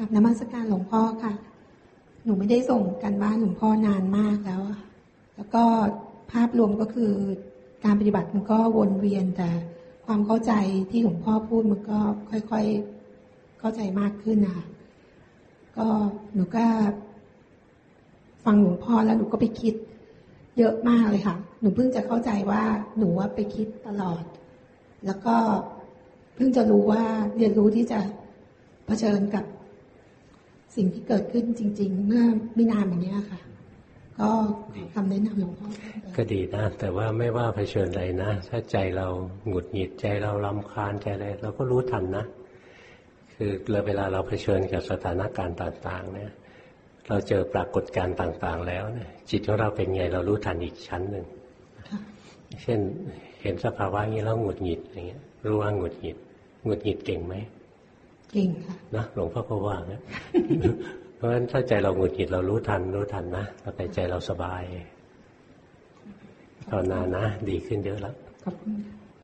กับนมัสการหลวงพ่อค่ะ หนูไม่ได้ส่งกันบ้านหลวงพ่อนานมากแล้ว แล้วก็ภาพรวมก็คือการปฏิบัติมันก็วนเวียนแต่ความเข้าใจที่หลวงพ่อพูดมันก็ค่อยๆเข้าใจมากขึ้นนะคะก็หนูก็ฟังหลวงพ่อแล้วหนูก็ไปคิดเยอะมากเลยค่ะ หนูเพิ่งจะเข้าใจว่าหนูว่าไปคิดตลอด แล้วก็เพิ่งจะรู้ว่าเรียนรู้ที่จะเผชิญกับ สิ่งที่เกิดขึ้นจริง ๆ เมื่อไม่นานมานี้ค่ะ ก็ขอคำแนะนำหลวงพ่อเพิ่มเติมก็ดีนะ แต่ว่าไม่ว่าเผชิญอะไรนะ ถ้าใจเราหงุดหงิดใจเราลำคาญใจอะไรเราก็รู้ทันนะ คือเวลาเราเผชิญกับสถานการณ์ต่างๆ เนี่ย เราเจอปรากฏการณ์ต่างๆ แล้วเนี่ย จิตของเราเป็นไงเรารู้ทันอีกชั้นหนึ่งค่ะเช่นเห็นสภาวะอย่างนี้แล้วหงุดหงิดอย่างเงี้ย รู้ว่าหงุดหงิดหงุดหงิดเก่งไหมเก่งค่ะ นะหลวงพ่อก็ว่านะเพราะฉะนั้นถ้าใจเราหงุดหงิดเรารู้ทัน รู้ทันนะต่อไปใจเราสบายภาวนานะ ดีขึ้นเยอะแล้วขอบคุณค่ะ